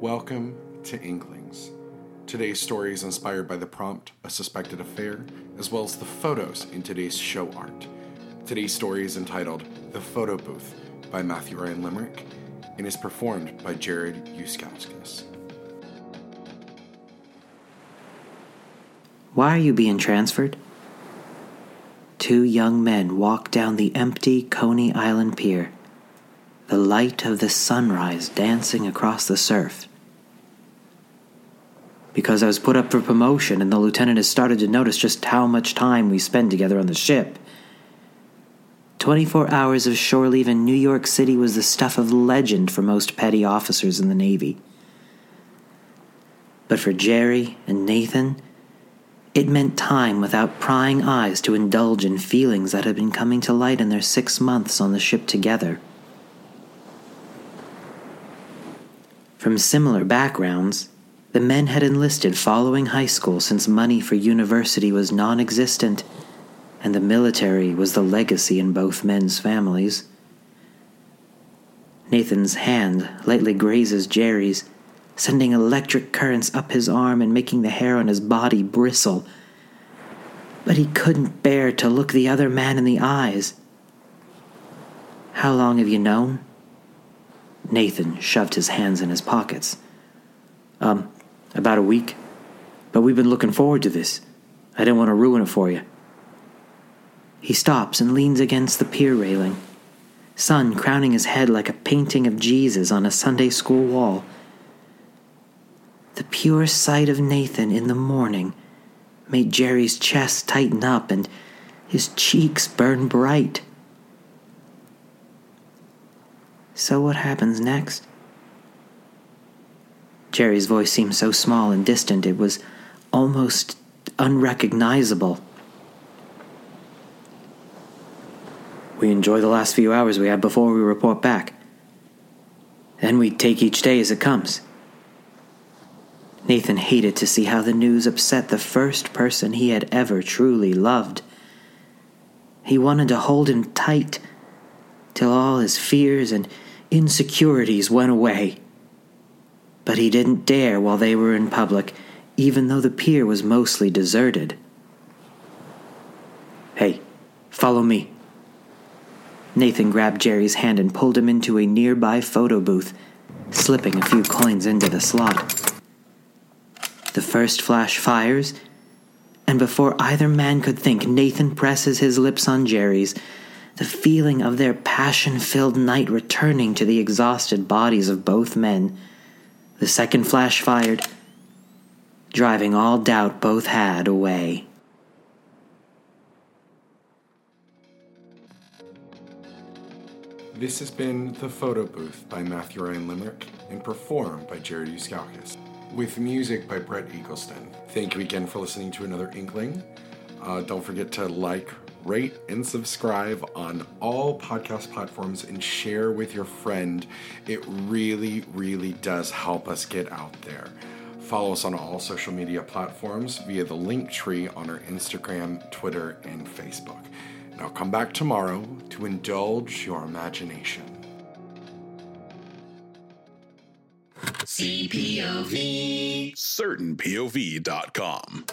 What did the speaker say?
Welcome to Inklings. Today's story is inspired by the prompt, A Suspected Affair, as well as the photos in today's show art. Today's story is entitled The Photo Booth by Matthew Ryan Limerick and is performed by Jared Yuskauskas. Why are you being transferred? Two young men walk down the empty Coney Island pier, the light of the sunrise dancing across the surf. Because I was put up for promotion and the lieutenant has started to notice just how much time we spend together on the ship. 24 hours of shore leave in New York City was the stuff of legend for most petty officers in the Navy. But for Jerry and Nathan, it meant time without prying eyes to indulge in feelings that had been coming to light in their six months on the ship together. From similar backgrounds, the men had enlisted following high school since money for university was non existent and the military was the legacy in both men's families. Nathan's hand lightly grazes Jerry's, sending electric currents up his arm and making the hair on his body bristle. But he couldn't bear to look the other man in the eyes. How long have you known? Nathan shoved his hands in his pockets. Um, about a week. But we've been looking forward to this. I didn't want to ruin it for you. He stops and leans against the pier railing, sun crowning his head like a painting of Jesus on a Sunday school wall. The pure sight of Nathan in the morning made Jerry's chest tighten up and his cheeks burn bright. So, what happens next? Jerry's voice seemed so small and distant it was almost unrecognizable. We enjoy the last few hours we have before we report back. Then we take each day as it comes. Nathan hated to see how the news upset the first person he had ever truly loved. He wanted to hold him tight till all his fears and insecurities went away. But he didn't dare while they were in public, even though the pier was mostly deserted. Hey, follow me. Nathan grabbed Jerry's hand and pulled him into a nearby photo booth, slipping a few coins into the slot. The first flash fires, and before either man could think, Nathan presses his lips on Jerry's, the feeling of their passion filled night returning to the exhausted bodies of both men. The second flash fired, driving all doubt both had away. This has been The Photo Booth by Matthew Ryan Limerick and performed by Jared Yuskauskas, with music by Brett Eagleston. Thank you again for listening to another Inkling. Uh, don't forget to like, rate, and subscribe on all podcast platforms and share with your friend. It really, really does help us get out there. Follow us on all social media platforms via the link tree on our Instagram, Twitter, and Facebook. Now come back tomorrow to indulge your imagination. CPOV. CertainPOV.com.